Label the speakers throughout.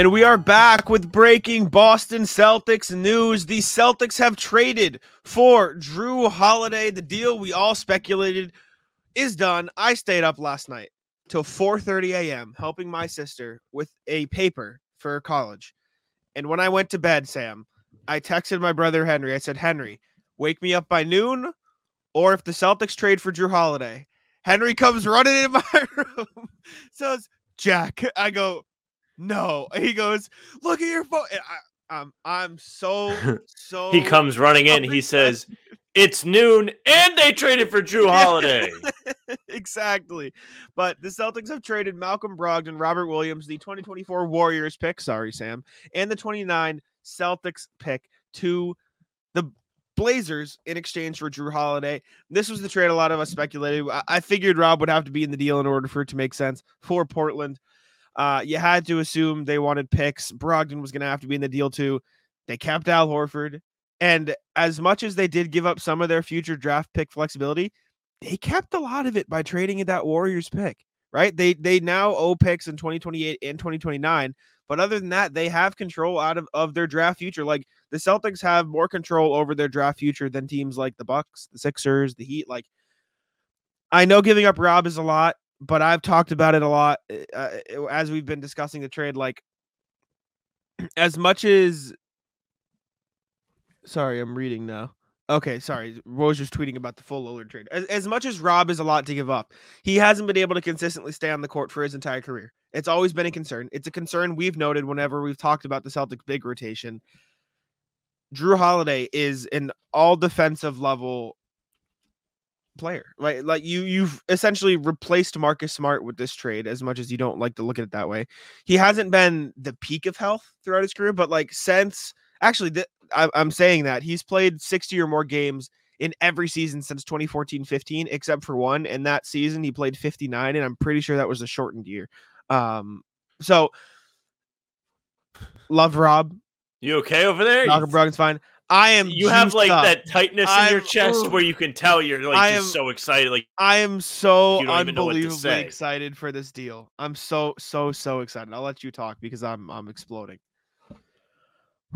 Speaker 1: And we are back with breaking Boston Celtics news. The Celtics have traded for Jrue Holiday. The deal we all speculated is done. I stayed up last night till 4:30 a.m. helping my sister with a paper for college. And when I went to bed, Sam, I texted my brother Henry. I said, "Henry, wake me up by noon or if the Celtics trade for Jrue Holiday." Henry comes running in my room. says, "Jack." I go, "No." He goes, "Look at your phone." I, I'm I'm so so
Speaker 2: He comes running in. He says, "It's noon, and they traded for Jrue Holiday."
Speaker 1: exactly. But the Celtics have traded Malcolm Brogdon, Robert Williams, the 2024 Warriors pick, sorry, Sam, and the 29 Celtics pick to the Blazers in exchange for Jrue Holiday. This was the trade a lot of us speculated. I figured Rob would have to be in the deal in order for it to make sense for Portland. Uh, you had to assume they wanted picks. Brogdon was going to have to be in the deal too. They kept Al Horford. And as much as they did give up some of their future draft pick flexibility, they kept a lot of it by trading that Warriors pick, right? They they now owe picks in 2028 and 2029. But other than that, they have control out of, of their draft future. Like the Celtics have more control over their draft future than teams like the Bucks, the Sixers, the Heat. Like I know giving up Rob is a lot, but I've talked about it a lot eh, uh, eh, eh, as we've been discussing the trade. Like as much as sorry, I'm reading now. Okay, sorry. Rose just tweeting about the full Lillard trade. As, as much as Rob is a lot to give up, he hasn't been able to consistently stay on the court for his entire career. It's always been a concern. It's a concern we've noted whenever we've talked about the Celtics big rotation. Jrue Holiday is an all defensive level player. Like like you you've essentially replaced Marcus Smart with this trade as much as you don't like to look at it that way. He hasn't been the peak of health throughout his career, but like since actually th- I, I'm saying that he's played 60 or more games in every season since 2014-15 except for one and that season he played 59 and I'm pretty sure that was a shortened year. Um so love Rob.
Speaker 2: You okay over there?
Speaker 1: Malcolm Brogdon's fine. I am
Speaker 2: You have like
Speaker 1: up.
Speaker 2: that tightness in your
Speaker 1: I'm-
Speaker 2: chest
Speaker 1: ugh.
Speaker 2: where you can tell you're like
Speaker 1: I
Speaker 2: just so excited. Like
Speaker 1: I am so
Speaker 2: You don't even know what to
Speaker 1: unbelievably excited for this deal. I'm so so so excited. I'll let you talk because I'm I'm exploding.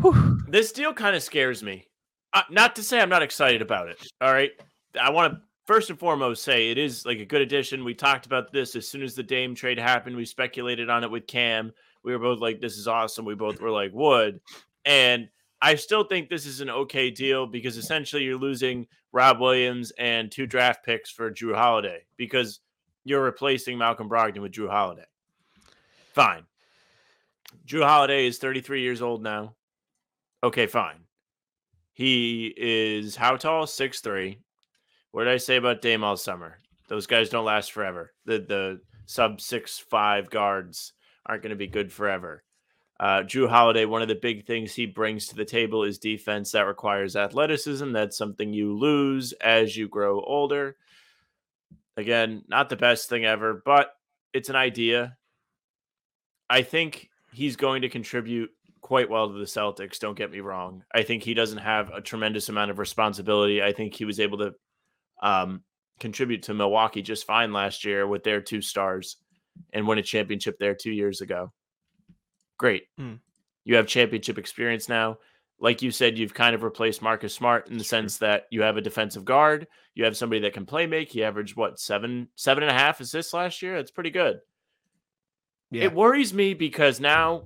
Speaker 1: Whew.
Speaker 2: this deal kind of scares me. Uh, not to say I'm not excited about it. All right, I want to first and foremost say it is like a good addition. We talked about this as soon as the Dame trade happened. We speculated on it with Cam. We were both like, "This is awesome." We both were like, "Would," and I still think this is an okay deal because essentially you're losing Rob Williams and two draft picks for Jrue Holiday because you're replacing Malcolm Brogdon with Jrue Holiday. Fine. Jrue Holiday is 33 years old now. Okay, fine. He is how tall? Six three. What did I say about Dame all summer? Those guys don't last forever. The the sub six five guards aren't going to be good forever. Uh, Jrue Holiday, one of the big things he brings to the table is defense that requires athleticism. That's something you lose as you grow older. Again, not the best thing ever, but it's an idea. I think he's going to contribute quite well to the Celtics. Don't get me wrong. I think he doesn't have a tremendous amount of responsibility. I think he was able to um, contribute to Milwaukee just fine last year with their two stars and win a championship there two years ago. Great.
Speaker 1: Hmm.
Speaker 2: You have championship experience now. Like you said, you've kind of replaced Marcus Smart in the sense that you have a defensive guard. You have somebody that can play make. He averaged what seven, seven and a half assists last year. That's pretty good.
Speaker 1: Yeah.
Speaker 2: It worries me because now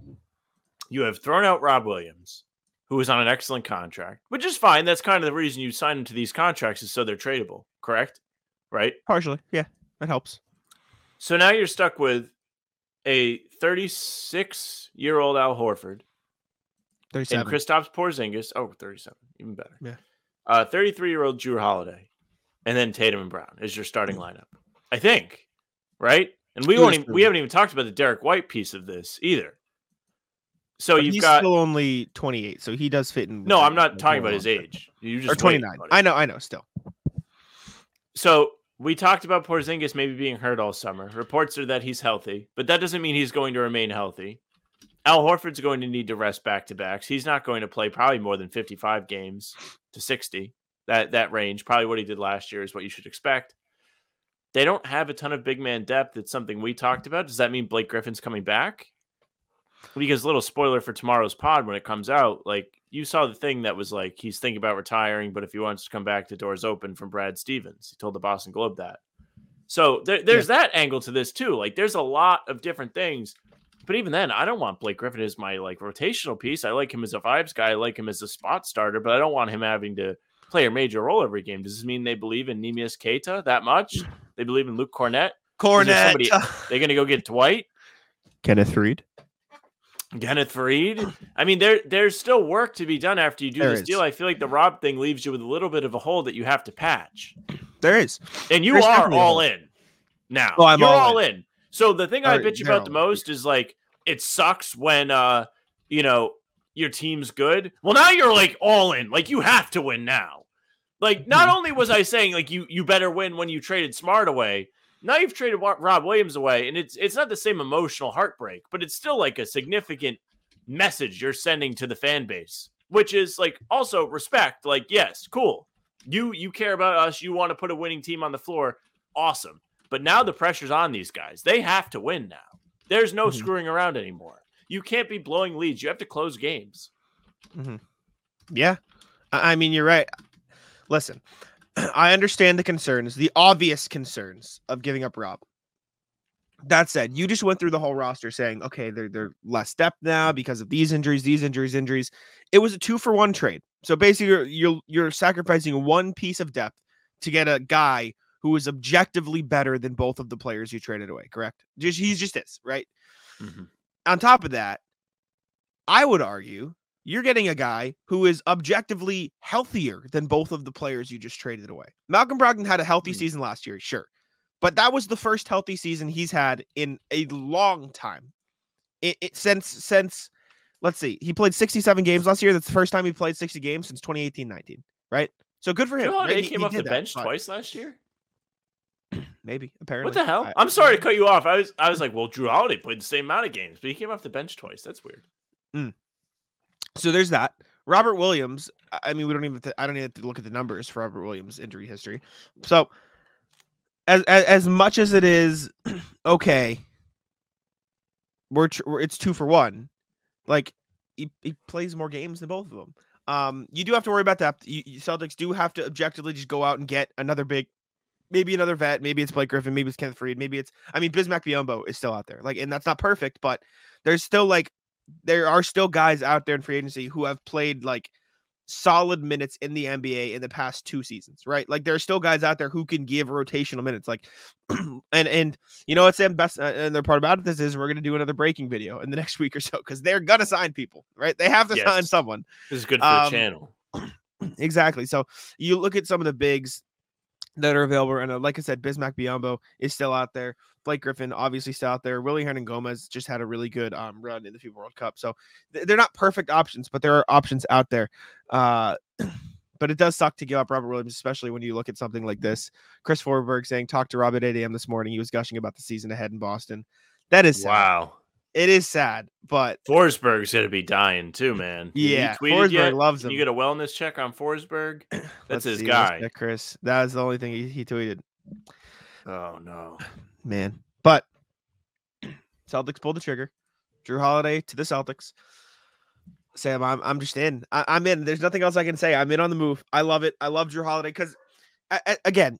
Speaker 2: you have thrown out Rob Williams, who is on an excellent contract, which is fine. That's kind of the reason you sign into these contracts is so they're tradable, correct? Right.
Speaker 1: Partially, yeah, that helps.
Speaker 2: So now you're stuck with a 36 year old Al Horford,
Speaker 1: 37.
Speaker 2: and Kristaps Porzingis. Oh, 37, even better.
Speaker 1: Yeah.
Speaker 2: Uh, 33 year old Jrue Holiday, and then Tatum and Brown is your starting lineup. I think, right? And we won't even, we haven't even talked about the Derrick White piece of this either. So
Speaker 1: But
Speaker 2: you've
Speaker 1: he's
Speaker 2: got
Speaker 1: still only 28, so he does fit in.
Speaker 2: no. I'm not talking about his age. You just
Speaker 1: or 29. I know, I know. Still,
Speaker 2: So we talked about Porzingis maybe being hurt all summer. Reports are that he's healthy, but that doesn't mean he's going to remain healthy. Al Horford's going to need to rest back to backs. He's not going to play probably more than 55 games to 60. That that range, probably what he did last year, is what you should expect. They don't have a ton of big man depth. It's something we talked about. Does that mean Blake Griffin's coming back? Because little spoiler for tomorrow's pod when it comes out, like you saw the thing that was like he's thinking about retiring, but if he wants to come back, the door's open from Brad Stevens. He told the Boston Globe that. So there, there's that angle to this too. Like there's a lot of different things. But even then, I don't want Blake Griffin as my like rotational piece. I like him as a vibes guy. I like him as a spot starter, but I don't want him having to play a major role every game. Does this mean they believe in Neemias Queta that much? They believe in Luke Kornet? Kornet. somebody- They're gonna go get Dwight?
Speaker 1: Kenneth Faried.
Speaker 2: Kenneth Faried. I mean, there there's still work to be done after you do
Speaker 1: There
Speaker 2: this
Speaker 1: is.
Speaker 2: deal. I feel like the Rob thing leaves you with a little bit of a hole that you have to patch.
Speaker 1: There is.
Speaker 2: And you
Speaker 1: There's
Speaker 2: are all in now.
Speaker 1: Oh, I'm
Speaker 2: You're
Speaker 1: all
Speaker 2: all in. So the thing I bitch
Speaker 1: they're
Speaker 2: about the most is like it sucks when uh you know your team's good. Well, now you're like all in. Like you have to win now. Like not
Speaker 1: Mm-hmm.
Speaker 2: only was I saying like you you better win when you traded Smart away. Now you've traded Rob Williams away, and it's it's not the same emotional heartbreak, but it's still like a significant message you're sending to the fan base, which is like also respect. Like, yes, cool. You you care about us. You want to put a winning team on the floor. Awesome. But now the pressure's on these guys. They have to win now. There's no
Speaker 1: Mhm.
Speaker 2: screwing around anymore. You can't be blowing leads. You have to close games. Mm-hmm.
Speaker 1: Yeah. I mean, you're right. Listen, I understand the concerns, the obvious concerns of giving up Rob. That said, you just went through the whole roster saying, okay, they're, they're less depth now because of these injuries, these injuries, injuries. It was a two for one trade. So basically, you're, you're, you're sacrificing one piece of depth to get a guy who is objectively better than both of the players you traded away, correct? Just He's just this, right? Mm-hmm. on top of that, I would argue you're getting a guy who is objectively healthier than both of the players you just traded away. Malcolm Brogdon had a healthy
Speaker 2: Mm.
Speaker 1: season last year, sure. But that was the first healthy season he's had in a long time. It, it since since let's see, he played 67 games last year. That's the first time he played 60 games since 2018-19, right? So good for him.
Speaker 2: Jrue Holiday
Speaker 1: right? He-
Speaker 2: came
Speaker 1: he
Speaker 2: off the
Speaker 1: that,
Speaker 2: bench
Speaker 1: but
Speaker 2: twice last year.
Speaker 1: Maybe apparently.
Speaker 2: What the hell?
Speaker 1: I-
Speaker 2: I'm sorry to cut you off. I was I was like, well, Jrue Holiday played the same amount of games, but he came off the bench twice. That's weird.
Speaker 1: So there's that. Robert Williams. I- mean, we don't even. To, I don't even have to look at the numbers for Robert Williams' injury history. So, as as, as much as it is okay, we're, tr- we're it's two for one. Like he, he plays more games than both of them. Um, you do have to worry about that. You, you Celtics do have to objectively just go out and get another big, maybe another vet. Maybe it's Blake Griffin. Maybe it's Kenneth Faried. Maybe it's. I mean, Bismack Biyombo is still out there. Like, and that's not perfect, but there's still like there are still guys out there in free agency who have played like solid minutes in the NBA in the past two seasons, right? Like there are still guys out there who can give rotational minutes, like and and you know what's the best uh, and the part about this is we're gonna do another breaking video in the next week or so because they're gonna sign people, right? They have to sign someone
Speaker 2: This is good for
Speaker 1: Um,
Speaker 2: the channel.
Speaker 1: exactly. So you look at some of the bigs that are available, and like I said, Bismack Biyombo is still out there. Blake Griffin obviously still out there. Willy Hernangomez just had a really good um, run in the FIBA World Cup. So th- they're not perfect options, but there are options out there. Uh, but it does suck to give up Robert Williams, especially when you look at something like this. Chris Forsberg saying, "Talk to Rob at 8 a.m. this morning." He was gushing about the season ahead in Boston. That is sad.
Speaker 2: Wow.
Speaker 1: It is sad, but
Speaker 2: Forsberg's gonna be dying too, man.
Speaker 1: Yeah, Forsberg
Speaker 2: yet?
Speaker 1: loves
Speaker 2: Can
Speaker 1: him.
Speaker 2: You get a wellness check on Forsberg. That's
Speaker 1: let's
Speaker 2: his
Speaker 1: see,
Speaker 2: guy.
Speaker 1: check, Chris. That is the only thing he, he tweeted.
Speaker 2: Oh no.
Speaker 1: man. But Celtics pulled the trigger. Jrue Holiday to the Celtics. Sam, I'm I'm just in. I, I'm in. There's nothing else I can say. I'm in on the move. I love it. I love Jrue Holiday because, again,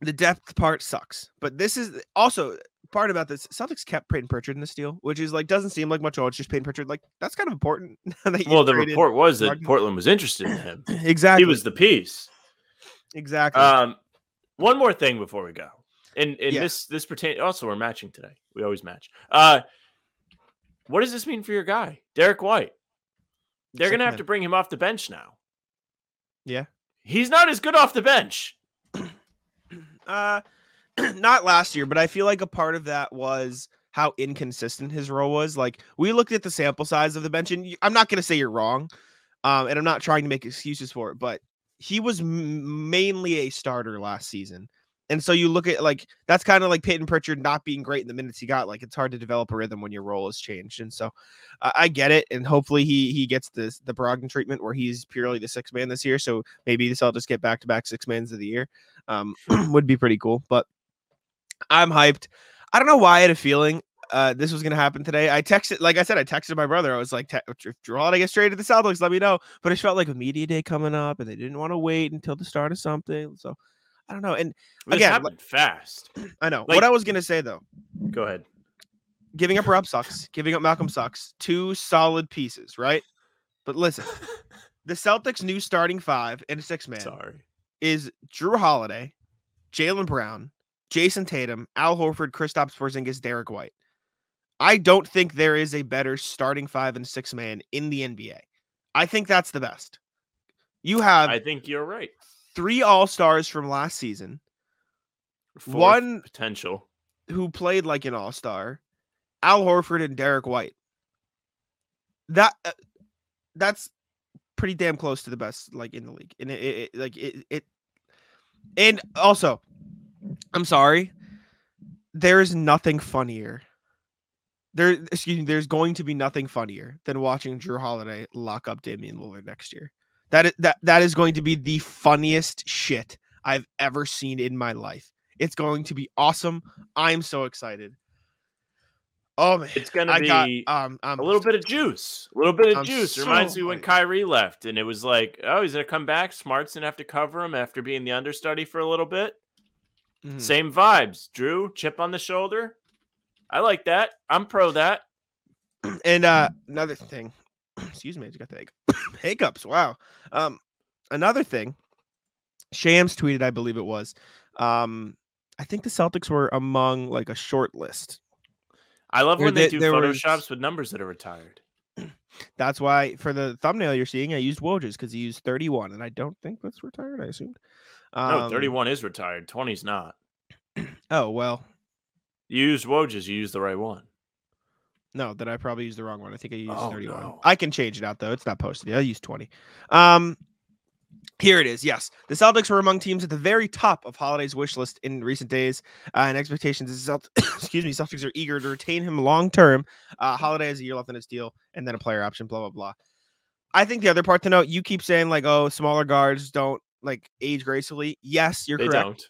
Speaker 1: the depth part sucks. But this is also part about this. Celtics kept Peyton Pritchard in this deal, which is like doesn't seem like much. Oh, it's just Peyton Pritchard. Like that's kind of important. that
Speaker 2: Well, the report was that Portland was interested in him.
Speaker 1: exactly
Speaker 2: He was the piece.
Speaker 1: exactly.
Speaker 2: Um, one more thing before we go, and and
Speaker 1: Yeah.
Speaker 2: this this pertain. Also, we're matching today. We always match. Uh, what does this mean for your guy, Derrick White? They're
Speaker 1: Sick
Speaker 2: gonna have
Speaker 1: man.
Speaker 2: to bring him off the bench now.
Speaker 1: Yeah.
Speaker 2: He's not as good off the bench.
Speaker 1: Uh, not last year, but I feel like a part of that was how inconsistent his role was. Like we looked at the sample size of the bench, and I'm not going to say you're wrong, um, and I'm not trying to make excuses for it, but he was mainly a starter last season. And so you look at like that's kind of like Peyton Pritchard not being great in the minutes he got. Like it's hard to develop a rhythm when your role has changed. And so I get it. And hopefully he he gets this the Brogdon treatment where he's purely the sixth man this year. So maybe this I'll just get back to back six mans of the year. Um, would be pretty cool. But I'm hyped. I don't know why I had a feeling uh, this was going to happen today. I texted, like I said, I texted my brother. I was like, "Te- if Jrue Holiday gets traded to the Celtics, let me know. But it felt like a media day coming up, and they didn't want to wait until the start of something. So I don't know. And
Speaker 2: This
Speaker 1: Again,
Speaker 2: happened fast.
Speaker 1: I know
Speaker 2: Like-
Speaker 1: what I was going to say though.
Speaker 2: Go ahead.
Speaker 1: Giving up Rob sucks. Giving up Malcolm sucks. Two solid pieces, right? But listen, the Celtics' new starting five and a six man
Speaker 2: Sorry.
Speaker 1: is Jrue Holiday, Jaylen Brown, Jayson Tatum, Al Horford, Kristaps Porzingis, Derrick White. I don't think there is a better starting five and six man in the NBA. I think that's the best. You have
Speaker 2: I think you're right.
Speaker 1: three All Stars from last season
Speaker 2: Fourth
Speaker 1: One-
Speaker 2: potential.
Speaker 1: who played like an All Star, Al Horford and Derrick White. That uh, that's pretty damn close to the best like in the league, and it, it, it like it, it. And also, I'm sorry, there is nothing funnier. There, excuse me. There's going to be nothing funnier than watching Jrue Holiday lock up Damian Lillard next year. That is that that is going to be the funniest shit I've ever seen in my life. It's going to be awesome. I'm so excited. Oh man,
Speaker 2: It's gonna
Speaker 1: I
Speaker 2: be
Speaker 1: got um,
Speaker 2: a little bit of juice. A little bit of
Speaker 1: I'm
Speaker 2: juice. Reminds me when. Kyrie left, and it was like, oh, he's gonna come back. Smart's gonna have to cover him after being the understudy for a little bit.
Speaker 1: Mhm.
Speaker 2: Same vibes. Jrue, chip on the shoulder. I like that. I'm pro that.
Speaker 1: And uh another thing, excuse me, I just got the hic- hiccups. Wow. Um, another thing, Shams tweeted, I believe it was. Um, I think the Celtics were among like a short list.
Speaker 2: I love when they
Speaker 1: there-
Speaker 2: do
Speaker 1: there was-
Speaker 2: photoshops with numbers that are retired.
Speaker 1: That's why for the thumbnail you're seeing, I used Woj's because he used 31, and I don't think that's retired. I assumed.
Speaker 2: No,
Speaker 1: Um,
Speaker 2: 31 is retired. 20's not.
Speaker 1: Oh well,
Speaker 2: You used Woj's, you used the right one.
Speaker 1: No, that I probably used the wrong one. I think I used
Speaker 2: Oh,
Speaker 1: 31.
Speaker 2: no.
Speaker 1: I can change it out though. It's not posted. yet. I used 20. Um here it is. Yes. The Celtics were among teams at the very top of Holiday's wish list in recent days. Uh, and expectations the Celt- excuse me, Celtics are eager to retain him long term. Uh Holiday has a year left in his deal and then a player option, blah blah blah. I think the other part to note, you keep saying like, oh, smaller guards don't like age gracefully. Yes, you're
Speaker 2: They
Speaker 1: correct
Speaker 2: don't.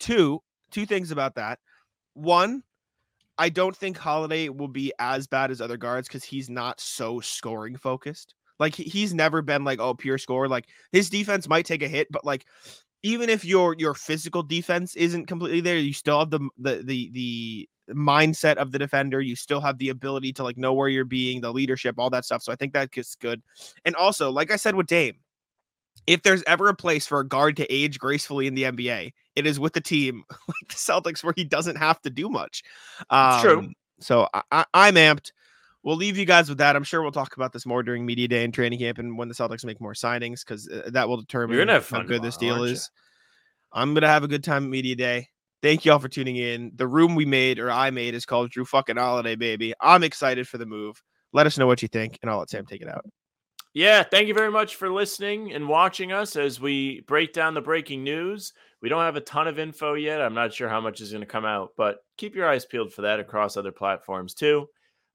Speaker 1: two two things about that one i don't think holiday will be as bad as other guards because he's not so scoring focused. Like he's never been like oh pure score like his defense might take a hit but like even if your your physical defense isn't completely there you still have the the the, the mindset of the defender. You still have the ability to like know where you're being the leadership all that stuff. So i think that gets good. And also like i said with dame if there's ever a place for a guard to age gracefully in the NBA, it is with the team like the Celtics where he doesn't have to do much.
Speaker 2: It's true.
Speaker 1: Um, So I, I, I'm amped. We'll leave you guys with that. I'm sure we'll talk about this more during media day and training camp and when the Celtics make more signings because uh, that will determine
Speaker 2: gonna have
Speaker 1: how good this deal
Speaker 2: you?
Speaker 1: is. I'm gonna have a good time at media day. Thank you all for tuning in. The room we made or I made is called Jrue fucking Holiday, baby. I'm excited for the move. Let us know what you think, and I'll let Sam take it out.
Speaker 2: Yeah, thank you very much for listening and watching us as we break down the breaking news. We don't have a ton of info yet. I'm not sure how much is going to come out, but keep your eyes peeled for that across other platforms too.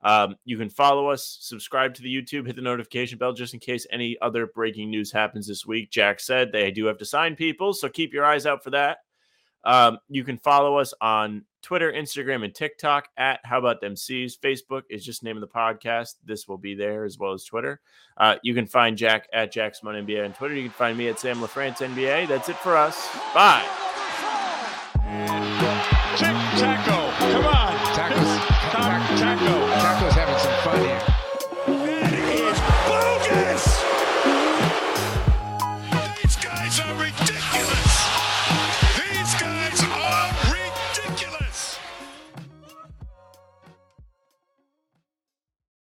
Speaker 2: Um, you can follow us, subscribe to the YouTube, hit the notification bell just in case any other breaking news happens this week. Jack said they do have to sign people, so keep your eyes out for that. Um, you can follow us on Twitter, Instagram, and TikTok at How About Them C's. Facebook is just name of the podcast. This will be there as well as Twitter. Uh, you can find Jack at Jack Simone NBA on Twitter. You can find me at Sam LaFrance NBA. That's it for us. Bye.
Speaker 3: Come on.